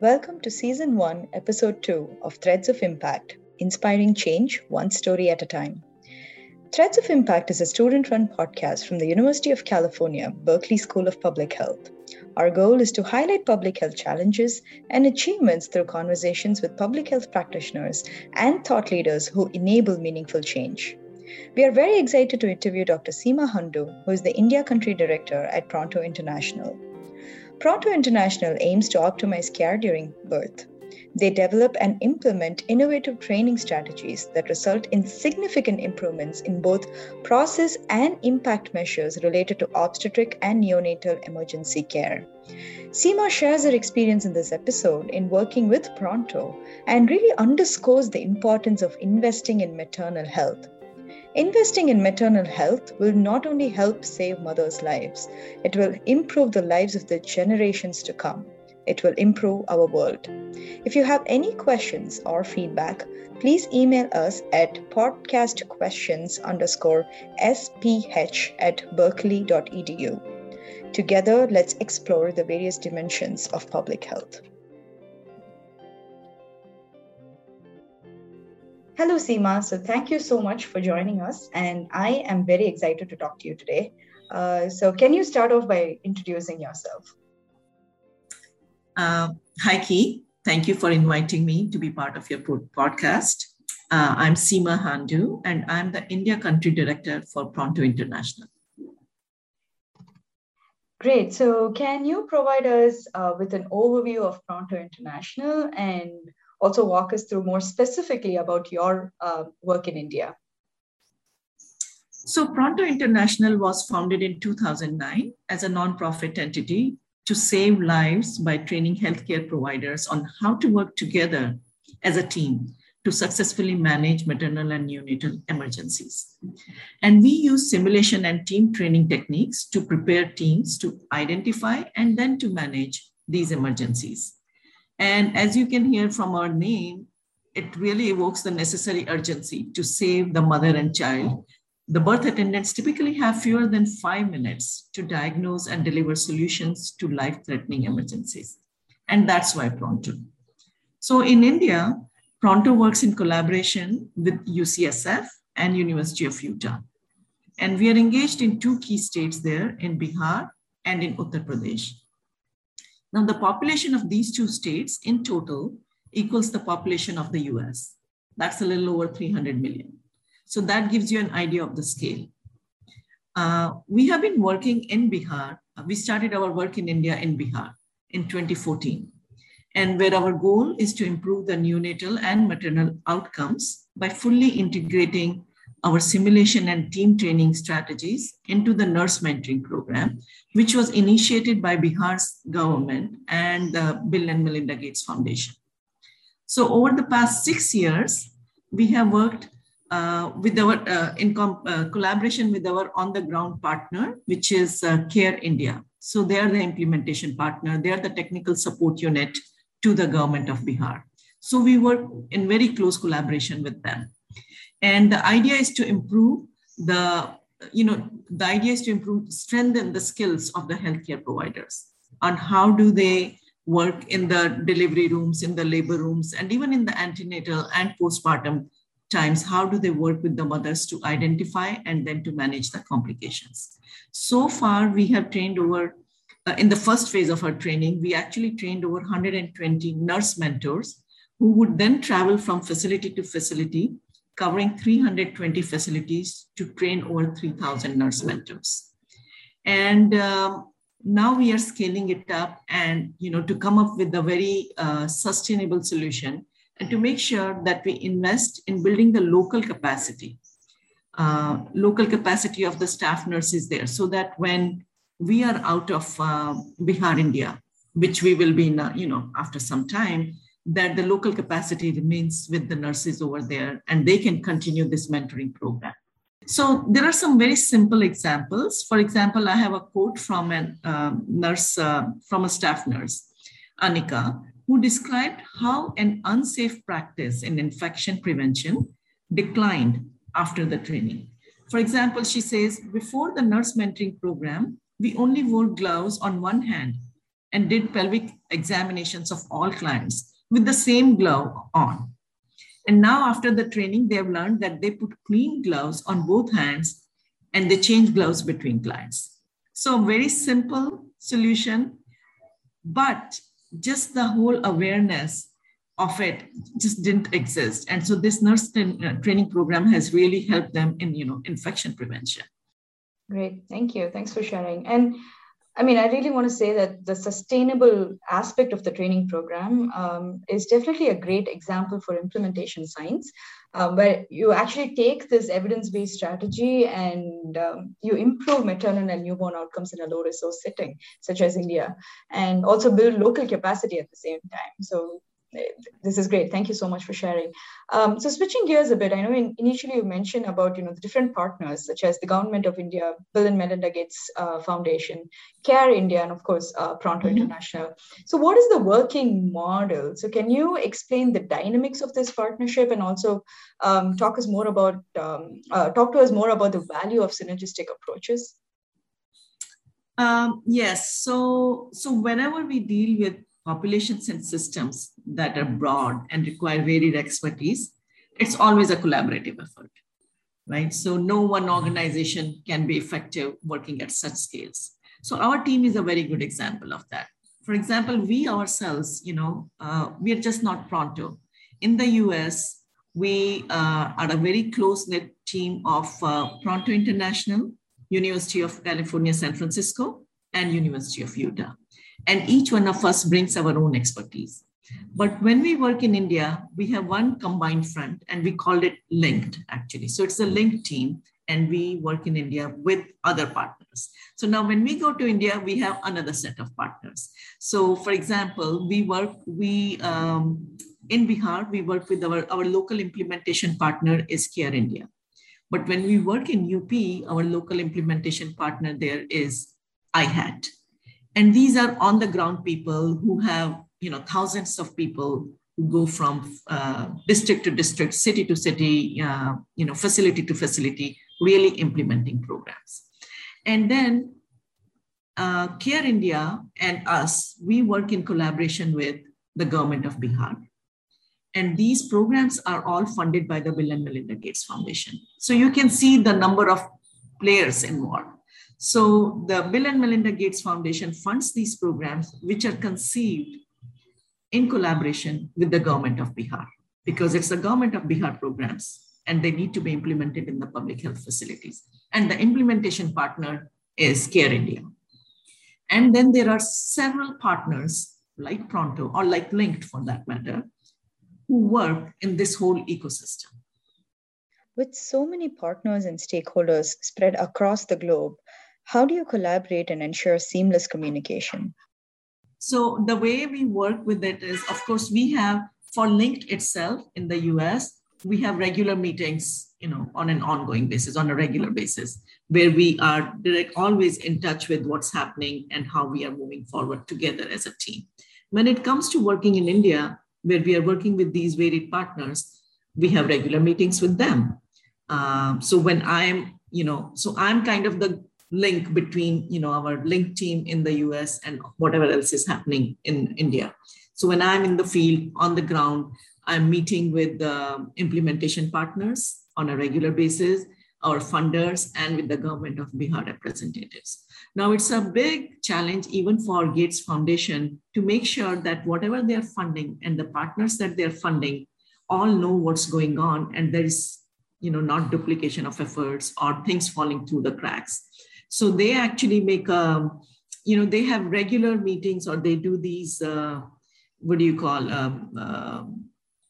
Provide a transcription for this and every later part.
Welcome to Season 1, Episode 2 of Threads of Impact Inspiring Change One Story at a Time. Threads of Impact is a student run podcast from the University of California, Berkeley School of Public Health. Our goal is to highlight public health challenges and achievements through conversations with public health practitioners and thought leaders who enable meaningful change. We are very excited to interview Dr. Seema Handu, who is the India Country Director at Pronto International. Pronto International aims to optimize care during birth. They develop and implement innovative training strategies that result in significant improvements in both process and impact measures related to obstetric and neonatal emergency care. Seema shares her experience in this episode in working with Pronto and really underscores the importance of investing in maternal health Investing in maternal health will not only help save mothers' lives, it will improve the lives of the generations to come. It will improve our world. If you have any questions or feedback, please email us at podcastquestions underscore sph at berkeley.edu. Together, let's explore the various dimensions of public health. Hello, Seema. So, thank you so much for joining us. And I am very excited to talk to you today. Uh, so, can you start off by introducing yourself? Uh, hi, Key. Thank you for inviting me to be part of your podcast. Uh, I'm Seema Handu, and I'm the India Country Director for Pronto International. Great. So, can you provide us uh, with an overview of Pronto International and also walk us through more specifically about your uh, work in India. So, Pronto International was founded in 2009 as a nonprofit entity to save lives by training healthcare providers on how to work together as a team to successfully manage maternal and neonatal emergencies. And we use simulation and team training techniques to prepare teams to identify and then to manage these emergencies. And as you can hear from our name, it really evokes the necessary urgency to save the mother and child. The birth attendants typically have fewer than five minutes to diagnose and deliver solutions to life threatening emergencies. And that's why Pronto. So in India, Pronto works in collaboration with UCSF and University of Utah. And we are engaged in two key states there in Bihar and in Uttar Pradesh. Now, the population of these two states in total equals the population of the US. That's a little over 300 million. So that gives you an idea of the scale. Uh, we have been working in Bihar. We started our work in India in Bihar in 2014, and where our goal is to improve the neonatal and maternal outcomes by fully integrating our simulation and team training strategies into the nurse mentoring program, which was initiated by Bihar's government and the Bill and Melinda Gates Foundation. So over the past six years, we have worked uh, with our uh, in uh, collaboration with our on the ground partner, which is uh, Care India. So they are the implementation partner. They are the technical support unit to the government of Bihar. So we work in very close collaboration with them. And the idea is to improve the, you know, the idea is to improve, strengthen the skills of the healthcare providers on how do they work in the delivery rooms, in the labor rooms, and even in the antenatal and postpartum times, how do they work with the mothers to identify and then to manage the complications? So far, we have trained over, uh, in the first phase of our training, we actually trained over 120 nurse mentors who would then travel from facility to facility covering 320 facilities to train over 3,000 nurse mentors. And um, now we are scaling it up and you know to come up with a very uh, sustainable solution and to make sure that we invest in building the local capacity uh, local capacity of the staff nurses there so that when we are out of uh, bihar india which we will be in, you know after some time that the local capacity remains with the nurses over there and they can continue this mentoring program. So there are some very simple examples. For example, I have a quote from a um, nurse, uh, from a staff nurse, Anika, who described how an unsafe practice in infection prevention declined after the training. For example, she says, before the nurse mentoring program, we only wore gloves on one hand and did pelvic examinations of all clients with the same glove on. And now, after the training, they have learned that they put clean gloves on both hands and they change gloves between clients. So, very simple solution, but just the whole awareness of it just didn't exist. And so, this nurse uh, training program has really helped them in you know infection prevention. Great, thank you. Thanks for sharing. And I mean, I really want to say that the sustainable aspect of the training program um, is definitely a great example for implementation science, um, where you actually take this evidence based strategy and um, you improve maternal and newborn outcomes in a low resource setting, such as India, and also build local capacity at the same time. So, this is great. Thank you so much for sharing. Um, so switching gears a bit, I know in, initially you mentioned about you know the different partners such as the Government of India, Bill and Melinda Gates uh, Foundation, Care India, and of course uh, Pronto mm-hmm. International. So what is the working model? So can you explain the dynamics of this partnership and also um, talk us more about um, uh, talk to us more about the value of synergistic approaches? Um, yes. So so whenever we deal with populations and systems that are broad and require varied expertise, it's always a collaborative effort, right? So no one organization can be effective working at such scales. So our team is a very good example of that. For example, we ourselves, you know, uh, we're just not pronto. In the US, we uh, are a very close-knit team of uh, Pronto International, University of California, San Francisco, and University of Utah and each one of us brings our own expertise. But when we work in India, we have one combined front and we call it linked actually. So it's a linked team and we work in India with other partners. So now when we go to India, we have another set of partners. So for example, we work, we, um, in Bihar, we work with our, our local implementation partner is Care India. But when we work in UP, our local implementation partner there is IHAT. And these are on the ground people who have, you know, thousands of people who go from uh, district to district, city to city, uh, you know, facility to facility, really implementing programs. And then uh, Care India and us, we work in collaboration with the government of Bihar. And these programs are all funded by the Bill and Melinda Gates Foundation. So you can see the number of players involved. So the Bill and Melinda Gates Foundation funds these programs, which are conceived in collaboration with the government of Bihar, because it's the government of Bihar programs and they need to be implemented in the public health facilities. And the implementation partner is Care India. And then there are several partners like Pronto or like Linked for that matter, who work in this whole ecosystem. With so many partners and stakeholders spread across the globe, how do you collaborate and ensure seamless communication? So, the way we work with it is, of course, we have for Linked itself in the US, we have regular meetings, you know, on an ongoing basis, on a regular basis, where we are direct, always in touch with what's happening and how we are moving forward together as a team. When it comes to working in India, where we are working with these varied partners, we have regular meetings with them. Um, so when I'm, you know, so I'm kind of the link between you know our link team in the us and whatever else is happening in india. So when i'm in the field on the ground i'm meeting with the implementation partners on a regular basis our funders and with the government of bihar representatives. Now it's a big challenge even for gates foundation to make sure that whatever they're funding and the partners that they're funding all know what's going on and there is you know not duplication of efforts or things falling through the cracks so they actually make a, um, you know, they have regular meetings or they do these, uh, what do you call, um, uh,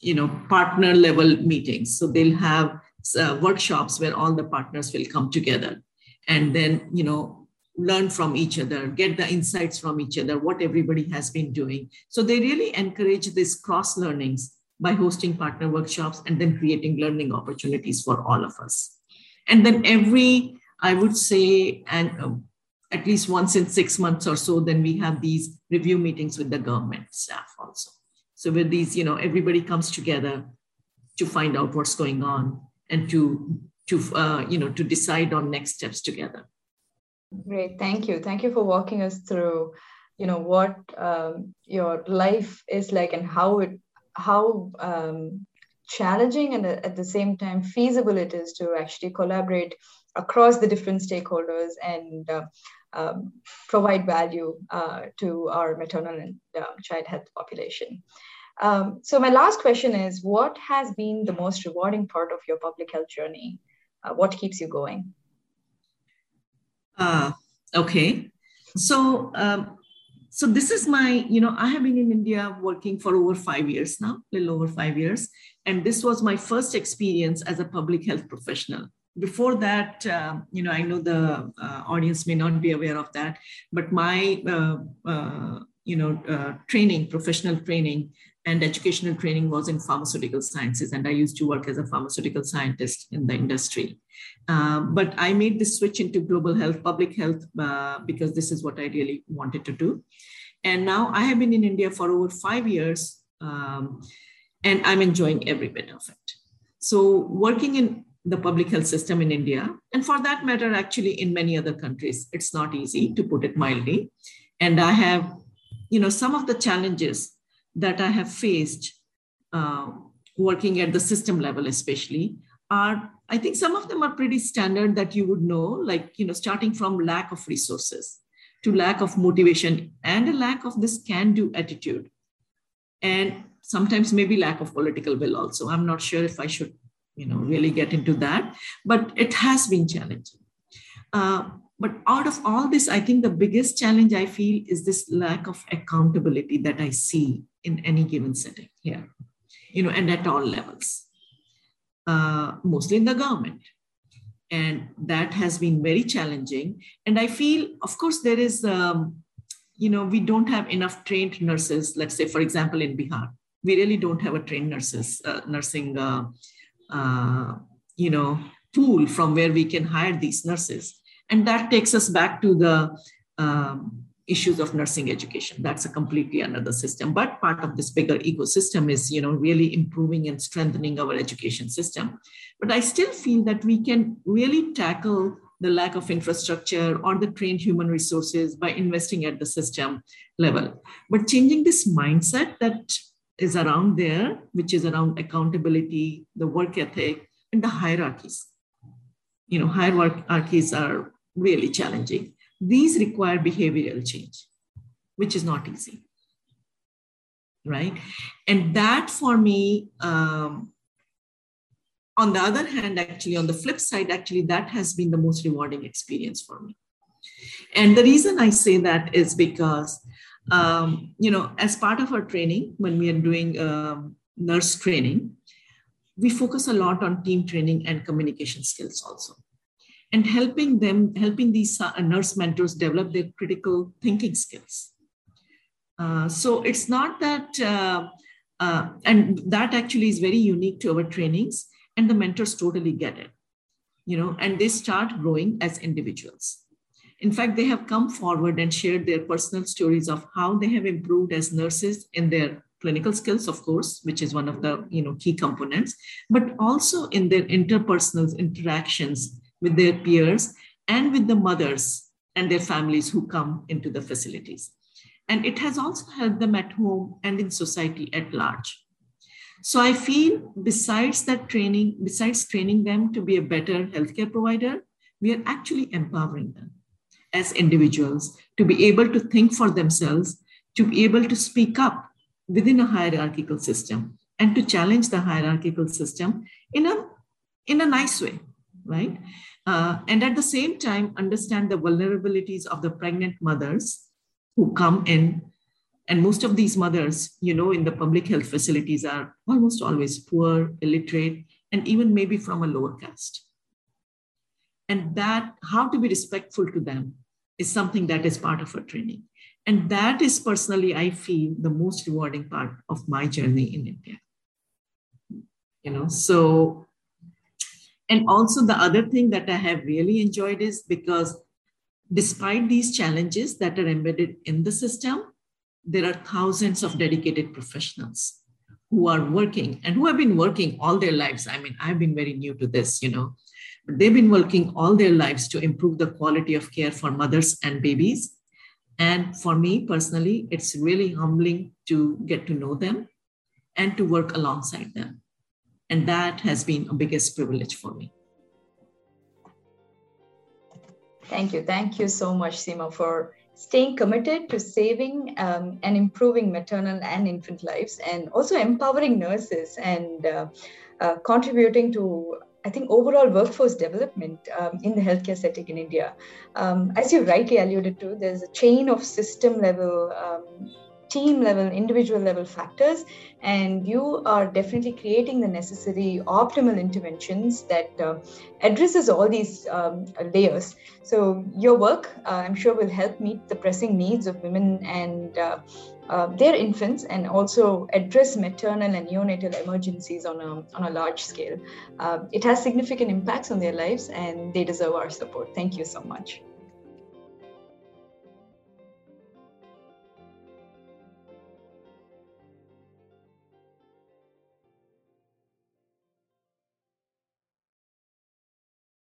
you know, partner level meetings. So they'll have uh, workshops where all the partners will come together and then, you know, learn from each other, get the insights from each other, what everybody has been doing. So they really encourage this cross learnings by hosting partner workshops and then creating learning opportunities for all of us. And then every I would say, and uh, at least once in six months or so, then we have these review meetings with the government staff also. So with these, you know, everybody comes together to find out what's going on and to to uh, you know to decide on next steps together. Great, thank you, thank you for walking us through you know what um, your life is like and how it how um, challenging and at the same time feasible it is to actually collaborate across the different stakeholders and uh, um, provide value uh, to our maternal and uh, child health population. Um, so my last question is, what has been the most rewarding part of your public health journey? Uh, what keeps you going? Uh, okay. So, um, so this is my, you know, I have been in India working for over five years now, a little over five years. And this was my first experience as a public health professional. Before that, uh, you know, I know the uh, audience may not be aware of that, but my, uh, uh you know, uh, training, professional training and educational training was in pharmaceutical sciences. And I used to work as a pharmaceutical scientist in the industry. Um, but I made this switch into global health, public health, uh, because this is what I really wanted to do. And now I have been in India for over five years, um, and I'm enjoying every bit of it. So, working in the public health system in India, and for that matter, actually in many other countries, it's not easy to put it mildly. And I have, you know, some of the challenges that I have faced uh, working at the system level, especially, are I think some of them are pretty standard that you would know, like you know, starting from lack of resources to lack of motivation and a lack of this can-do attitude, and sometimes maybe lack of political will also. I'm not sure if I should, you know, really get into that, but it has been challenging. Uh, but out of all this, I think the biggest challenge I feel is this lack of accountability that I see in any given setting here, you know, and at all levels, uh, mostly in the government. And that has been very challenging. And I feel, of course, there is, um, you know, we don't have enough trained nurses. Let's say, for example, in Bihar, we really don't have a trained nurses, uh, nursing, uh, uh you know, pool from where we can hire these nurses. And that takes us back to the um, issues of nursing education. That's a completely another system. But part of this bigger ecosystem is you know really improving and strengthening our education system. But i still feel that we can really tackle the lack of infrastructure or the trained human resources by investing at the system level. But changing this mindset that is around there which is around accountability the work ethic and the hierarchies. You know hierarchies are really challenging these require behavioral change, which is not easy. Right. And that for me, um, on the other hand, actually, on the flip side, actually, that has been the most rewarding experience for me. And the reason I say that is because, um, you know, as part of our training, when we are doing um, nurse training, we focus a lot on team training and communication skills also and helping them, helping these uh, nurse mentors develop their critical thinking skills. Uh, so it's not that, uh, uh, and that actually is very unique to our trainings, and the mentors totally get it, you know, and they start growing as individuals. In fact, they have come forward and shared their personal stories of how they have improved as nurses in their clinical skills, of course, which is one of the you know key components, but also in their interpersonal interactions with their peers and with the mothers and their families who come into the facilities. And it has also helped them at home and in society at large. So I feel besides that training, besides training them to be a better healthcare provider, we are actually empowering them as individuals to be able to think for themselves, to be able to speak up within a hierarchical system and to challenge the hierarchical system in a, in a nice way, right? Uh, and at the same time, understand the vulnerabilities of the pregnant mothers who come in. And most of these mothers, you know, in the public health facilities are almost always poor, illiterate, and even maybe from a lower caste. And that, how to be respectful to them, is something that is part of our training. And that is personally, I feel, the most rewarding part of my journey in India. You know, so and also, the other thing that I have really enjoyed is because despite these challenges that are embedded in the system, there are thousands of dedicated professionals who are working and who have been working all their lives. I mean, I've been very new to this, you know, but they've been working all their lives to improve the quality of care for mothers and babies. And for me personally, it's really humbling to get to know them and to work alongside them. And that has been a biggest privilege for me. Thank you. Thank you so much, Seema, for staying committed to saving um, and improving maternal and infant lives and also empowering nurses and uh, uh, contributing to I think overall workforce development um, in the healthcare setting in India. Um, as you rightly alluded to, there's a chain of system level um, team level, individual level factors, and you are definitely creating the necessary optimal interventions that uh, addresses all these um, layers. So your work, uh, I'm sure, will help meet the pressing needs of women and uh, uh, their infants, and also address maternal and neonatal emergencies on a on a large scale. Uh, it has significant impacts on their lives, and they deserve our support. Thank you so much.